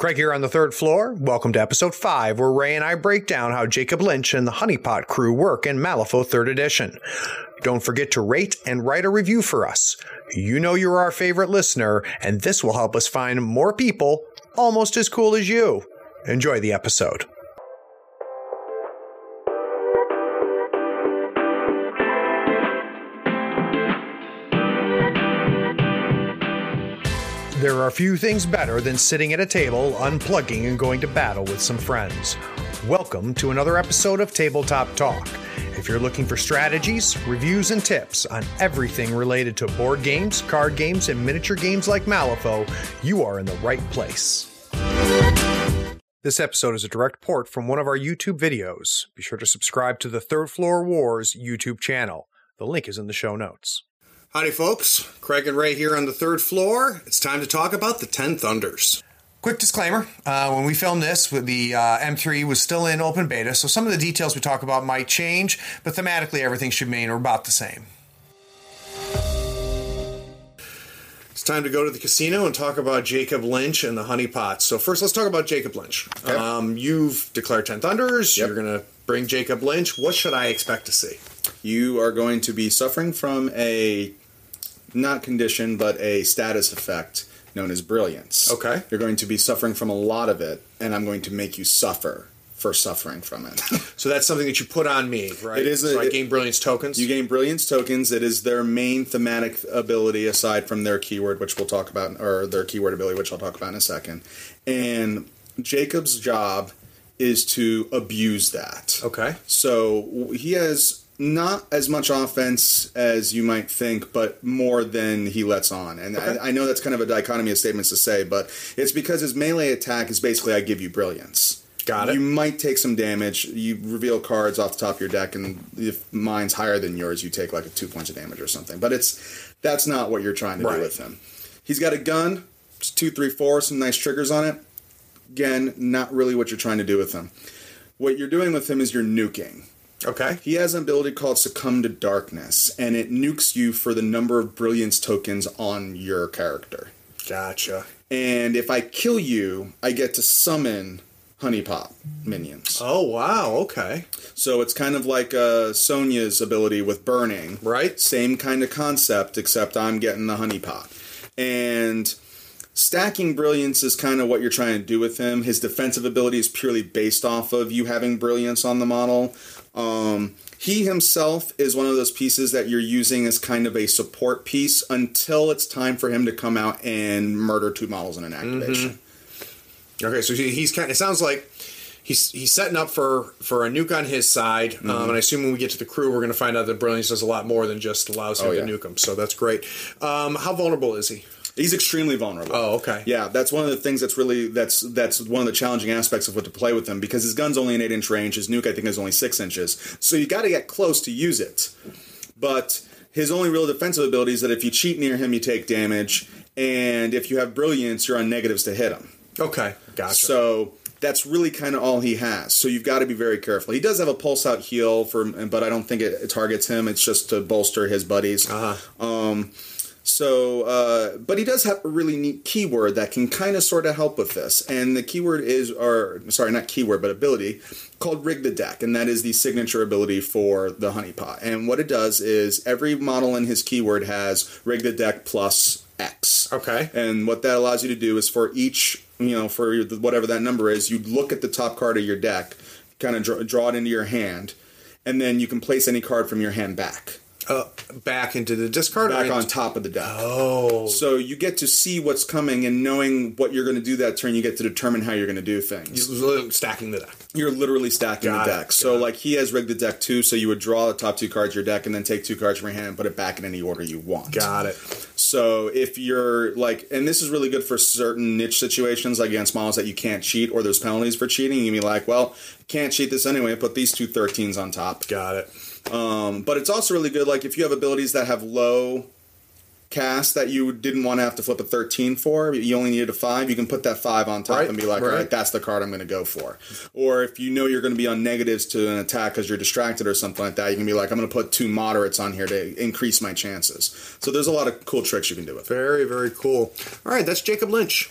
Craig here on the third floor. Welcome to episode 5, where Ray and I break down how Jacob Lynch and the Honeypot crew work in Malifaux 3rd Edition. Don't forget to rate and write a review for us. You know you're our favorite listener, and this will help us find more people almost as cool as you. Enjoy the episode. There are few things better than sitting at a table, unplugging, and going to battle with some friends. Welcome to another episode of Tabletop Talk. If you're looking for strategies, reviews, and tips on everything related to board games, card games, and miniature games like Malifaux, you are in the right place. This episode is a direct port from one of our YouTube videos. Be sure to subscribe to the Third Floor Wars YouTube channel. The link is in the show notes. Howdy, folks. Craig and Ray here on the third floor. It's time to talk about the Ten Thunders. Quick disclaimer uh, when we filmed this, the uh, M3 was still in open beta, so some of the details we talk about might change, but thematically everything should remain or about the same. It's time to go to the casino and talk about Jacob Lynch and the honeypots. So, first, let's talk about Jacob Lynch. Okay. Um, you've declared Ten Thunders, Yep. you're going to bring Jacob Lynch. What should I expect to see? You are going to be suffering from a not condition, but a status effect known as brilliance. Okay. You're going to be suffering from a lot of it, and I'm going to make you suffer for suffering from it. So, that's something that you put on me, right? It is a- so I it- gain brilliance tokens. you gain brilliance tokens. It is their main thematic ability aside from their keyword, which we'll talk about, or their keyword ability, which I'll talk about in a second. And Jacob's job is to abuse that. Okay. So he has not as much offense as you might think, but more than he lets on. And I, I know that's kind of a dichotomy of statements to say, but it's because his melee attack is basically I give you brilliance. Got it. You might take some damage. You reveal cards off the top of your deck, and if mine's higher than yours, you take like a two points of damage or something. But it's that's not what you're trying to Right. do with him. He's got a gun, it's two, three, four, some nice triggers on it. Again, not really what you're trying to do with him. What you're doing with him is you're nuking. Okay. He has an ability called Succumb to Darkness, and it nukes you for the number of brilliance tokens on your character. Gotcha. And if I kill you, I get to summon Honeypot minions. Oh, wow. Okay. So it's kind of like uh, Sonnia's ability with burning. Right. Same kind of concept, except I'm getting the honeypot. And stacking brilliance is kind of what you're trying to do with him. His defensive ability is purely based off of you having brilliance on the model. Um, he himself is one of those pieces that you're using as kind of a support piece until it's time for him to come out and murder two models in an activation. Okay. So he's kind. Of, It sounds like he's he's setting up for for a nuke on his side. Mm-hmm. Um, and I assume when we get to the crew, we're going to find out that brilliance does a lot more than just allows him Oh, to yeah. nuke him. So that's great. Um, how vulnerable is he? He's extremely vulnerable. Oh, okay. Yeah, that's one of the things that's really that's that's one of the challenging aspects of what to play with him because his gun's only an eight inch range. His nuke I think is only six inches, so you got to get close to use it. But his only real defensive ability is that if you cheat near him, you take damage, and if you have brilliance, you're on negatives to hit him. Okay. Gotcha. So that's really kind of all he has. So you've got to be very careful. He does have a pulse out heal for, but I don't think it, it targets him. It's just to bolster his buddies. Uh-huh. Um, so, uh, but he does have a really neat keyword that can kind of sort of help with this. And the keyword is, or sorry, not keyword, but ability called Rig the Deck. And that is the signature ability for the honeypot. And what it does is every model in his keyword has Rig the Deck plus X. Okay. And what that allows you to do is for each, you know, for whatever that number is, you look at the top card of your deck, kind of draw, draw it into your hand, and then you can place any card from your hand back. Uh, back into the discard. Back on top of the deck. Oh. So you get to see what's coming, and knowing what you're going to do that turn, you get to determine how you're going to do things. Stacking the deck. You're literally stacking Got the it, deck. So, got it. like, he has rigged the deck too, so you would draw the top two cards of your deck and then take two cards from your hand and put it back in any order you want. Got it. So if you're like, and this is really good for certain niche situations, like against models that you can't cheat or there's penalties for cheating, you can be like, well, can't cheat this anyway, put these two 13s on top. Got it. Um, but it's also really good, like if you have abilities that have low cast that you didn't want to have to flip a 13 for, you only needed a 5, you can put that 5 on top Right, and be like, right. all right, that's the card I'm going to go for. Or if you know you're going to be on negatives to an attack because you're distracted or something like that, you can be like, I'm going to put two moderates on here to increase my chances. So there's a lot of cool tricks you can do with it. Very, very cool. All right, that's Jacob Lynch.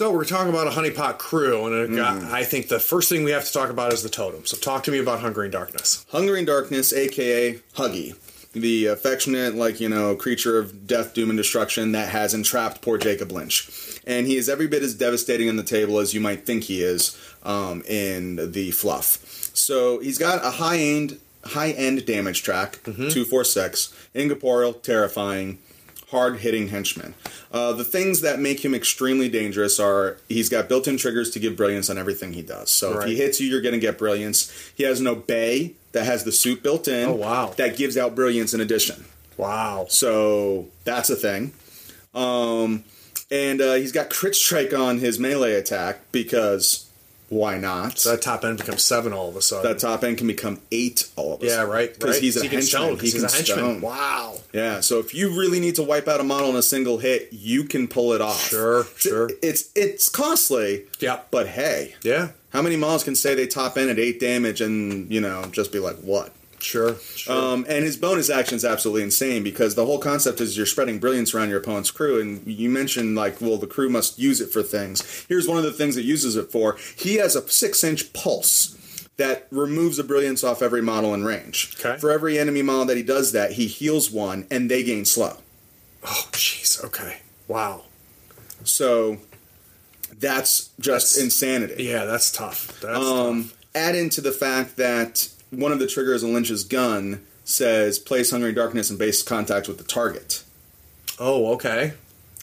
So we're talking about a honeypot crew, and got, I think the first thing we have to talk about is the totem. So talk to me about Hungering Darkness. Hungering Darkness, aka Huggy, the affectionate, like, you know, creature of death, doom, and destruction that has entrapped poor Jacob Lynch. And he is every bit as devastating on the table as you might think he is um, in the fluff. So he's got a high end, high end damage track, two four six, incorporeal, terrifying, hard hitting henchman. Uh, the things that make him extremely dangerous are he's got built in triggers to give brilliance on everything he does. So if he hits you, you're going to get brilliance. He has no bay that has the suit built in. Oh, wow. That gives out brilliance in addition. Wow. So that's a thing. Um, and uh, he's got crit strike on his melee attack because why not? So that top end becomes seven all of a sudden. that top end can become eight all of a yeah, sudden. Yeah, right. Because right. he's a he henchman. stone, He he's a henchman. stone. Wow. Yeah, so if you really need to wipe out a model in a single hit, you can pull it off. Sure, sure. It's it's costly. Yeah. But hey, Yeah. how many models can say they top in at eight damage and you know just be like what? Sure. Sure. Um, and his bonus action is absolutely insane because the whole concept is you're spreading brilliance around your opponent's crew. And you mentioned, like, well, the crew must use it for things. Here's one of the things it uses it for. He has a six inch pulse that removes a brilliance off every model in range. Okay. For every enemy model that he does that, he heals one and they gain slow. oh, jeez. Okay. Wow. So that's just That's- insanity. Yeah, that's tough. That's Um, tough. add into the fact that one of the triggers on Lynch's gun says place Hungry Darkness in base contact with the target. Oh, okay.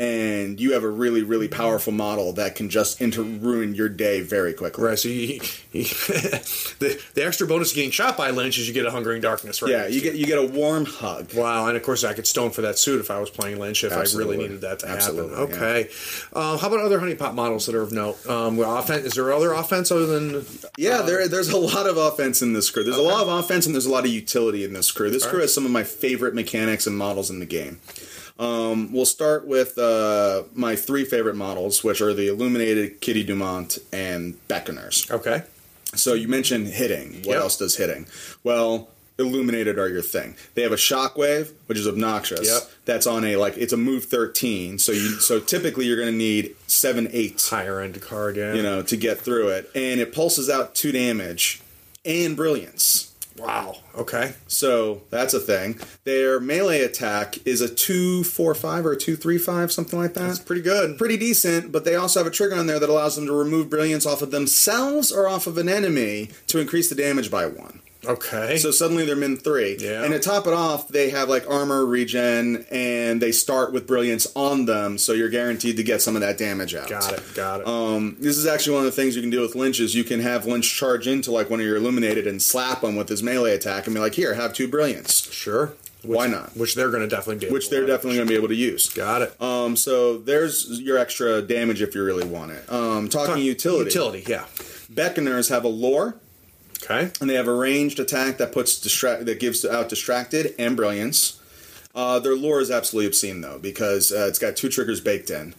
And you have a really really powerful model that can just inter ruin your day very quickly. Right. So you, you, the the extra bonus of getting shot by Lynch is you get a hungering darkness. Right. Yeah, you get you get a warm hug. Wow, and of course I could stone for that suit if I was playing Lynch if Absolutely. I really needed that to Absolutely, happen. Okay, uh, how about other honeypot models that are of note? Um, well, offen- is there other offense other than? Yeah, there there's a lot of offense in this crew. There's a lot of offense and there's a lot of utility in this crew. This crew has some of my favorite mechanics and models in the game. Um, we'll start with uh, my three favorite models, which are the Illuminated, Kitty Dumont, and Beckoners. Okay, So you mentioned hitting. What Yep. else does hitting? Well, illuminated are your thing. They have a shockwave, which is obnoxious. Yep. That's on a like it's a move thirteen. So you so typically you're going to need seven eight, higher end card. Yeah. you know, to get through it, and it pulses out two damage and brilliance. Wow. Okay. So that's a thing. Their melee attack is a two four five or a two three five, something like that. That's pretty good. pretty decent, but they also have a trigger on there that allows them to remove brilliance off of themselves or off of an enemy to increase the damage by one. Okay. So suddenly they're min three. Yeah. And to top it off, they have like armor regen and they start with brilliance on them, so you're guaranteed to get some of that damage out. got it. Got it. Um, this is actually one of the things you can do with Lynch is you can have Lynch charge into like one of your illuminated and slap them with his melee attack and be like, here, have two brilliance. sure. Which, why not? Which they're going to definitely be. Which they're definitely going to be able to use. Got it. Um, so there's your extra damage if you really want it. Um, talking utility. Utility. Yeah. Beckoners have a lore, Okay. and they have a ranged attack that puts distract that gives out distracted and brilliance. Uh, their lore is absolutely obscene though because uh, it's got two triggers baked in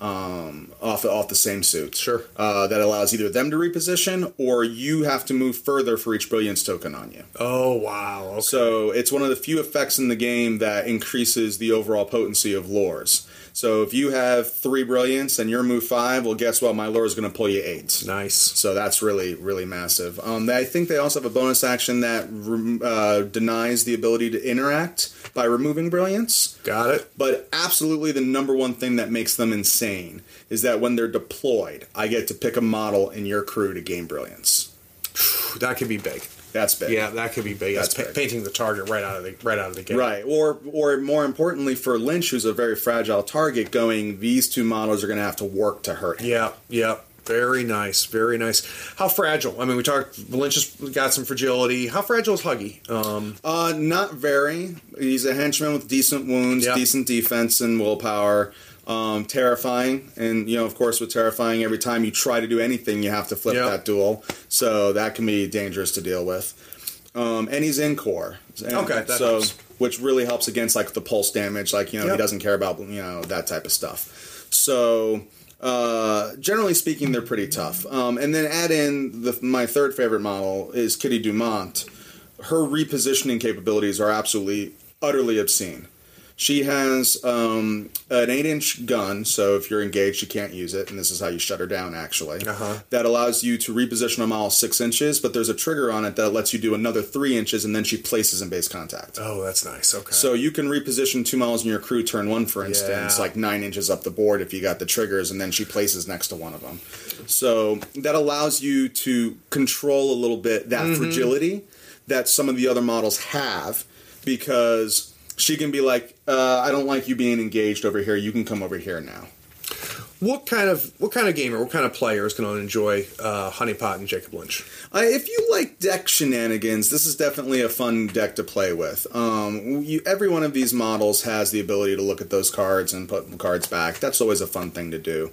um, off off the same suit. Sure. Uh, that allows either them to reposition or you have to move further for each brilliance token on you. Oh wow. Okay. So it's one of the few effects in the game that increases the overall potency of lores. So if you have three brilliance and your move five, well, guess what? My lore is going to pull you eight. nice. So that's really, really massive. Um, I think they also have a bonus action that uh, denies the ability to interact by removing brilliance. Got it. But absolutely, the number one thing that makes them insane is that when they're deployed, I get to pick a model in your crew to gain brilliance. That could be big. That's big. Yeah, that could be big. That's That's big. painting the target right out of the right out of the gate. Right, or or more importantly for Lynch, who's a very fragile target, going these two models are going to have to work to hurt him. Yeah. Yeah. Very nice. Very nice. How fragile? I mean, we talked. Lynch has got some fragility. How fragile is Huggy? Um, Uh, not very. He's a henchman with decent wounds, Yeah. decent defense, and willpower. Um, terrifying, and you know, of course, with terrifying, every time you try to do anything, you have to flip Yep. that duel, so that can be dangerous to deal with. Um, and he's in core, And Okay, so helps. which really helps against like the pulse damage. Like you know, Yep. he doesn't care about you know that type of stuff. So uh, generally speaking, they're pretty tough. Um, and then add in the, my third favorite model is Kitty Dumont. Her repositioning capabilities are absolutely utterly obscene. She has um, an eight-inch gun, so if you're engaged, you can't use it, and this is how you shut her down. Actually, Uh-huh. that allows you to reposition a model six inches, but there's a trigger on it that lets you do another three inches, and then she places in base contact. Oh, that's nice. Okay. So you can reposition two models in your crew turn one, for instance, Yeah. like nine inches up the board if you got the triggers, and then she places next to one of them. So that allows you to control a little bit that fragility that some of the other models have because she can be like, uh, I don't like you being engaged over here. You can come over here now. what kind of what kind of gamer, what kind of player is going to enjoy uh, Honeypot and Jacob Lynch? Uh, if you like deck shenanigans, this is definitely a fun deck to play with. Um, you, every one of these models has the ability to look at those cards and put cards back. That's always a fun thing to do.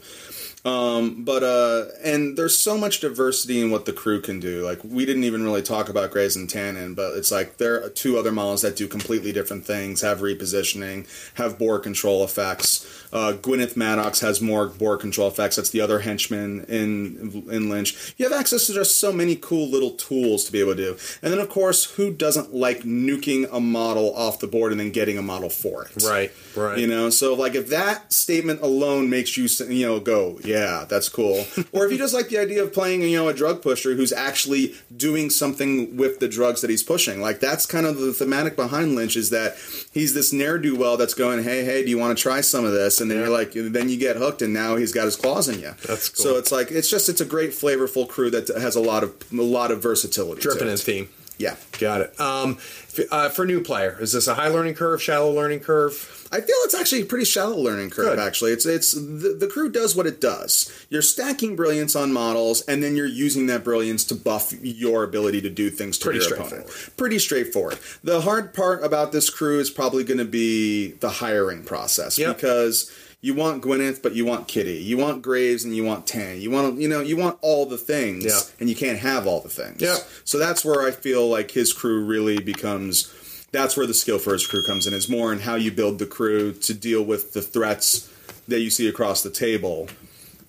Um, but uh, and there's so much diversity in what the crew can do. Like we didn't even really talk about Graves and Tannen, but it's like there are two other models that do completely different things, have repositioning, have board control effects. Uh, Gwyneth Maddox has more board control effects. That's the other henchman in in Lynch. You have access to just so many cool little tools to be able to do. And then of course, who doesn't like nuking a model off the board and then getting a model for it? Right, right. You know, so like if that statement alone makes you you know go, yeah, that's cool. or if you just like the idea of playing you know a drug pusher who's actually doing something with the drugs that he's pushing, like that's kind of the thematic behind Lynch is that he's this ne'er do well that's going, hey, hey, do you want to try some of this? And then you're like, then you get hooked, and now he's got his claws in you. That's cool. So it's like it's just it's a great flavorful crew that has a lot of a lot of versatility. Dripping in theme. Yeah. Got it. Um, f- uh, for new player, is this a high learning curve, shallow learning curve? I feel it's actually a pretty shallow learning curve. Good. Actually, it's it's the, the crew does what it does. You're stacking brilliance on models, and then you're using that brilliance to buff your ability to do things to Pretty your opponent. Pretty straightforward. The hard part about this crew is probably going to be the hiring process Yep. because. You want Gwyneth, but you want Kitty. You want Graves, and you want Tan. You want, you know, you want all the things, Yeah. and you can't have all the things. Yeah. So that's where I feel like his crew really becomes. That's where the skill for his crew comes in. Is more in how you build the crew to deal with the threats that you see across the table.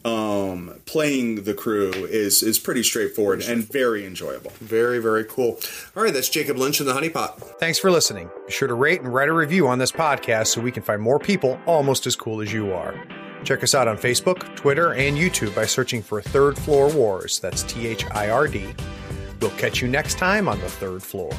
Um, playing the crew is is pretty straightforward and very enjoyable. Very, very cool. All right, that's Jacob Lynch in the Honeypot. Thanks for listening. Be sure to rate and write a review on this podcast so we can find more people almost as cool as you are. Check us out on Facebook, Twitter, and YouTube by searching for Third Floor Wars. That's T H I R D. We'll catch you next time on the third floor.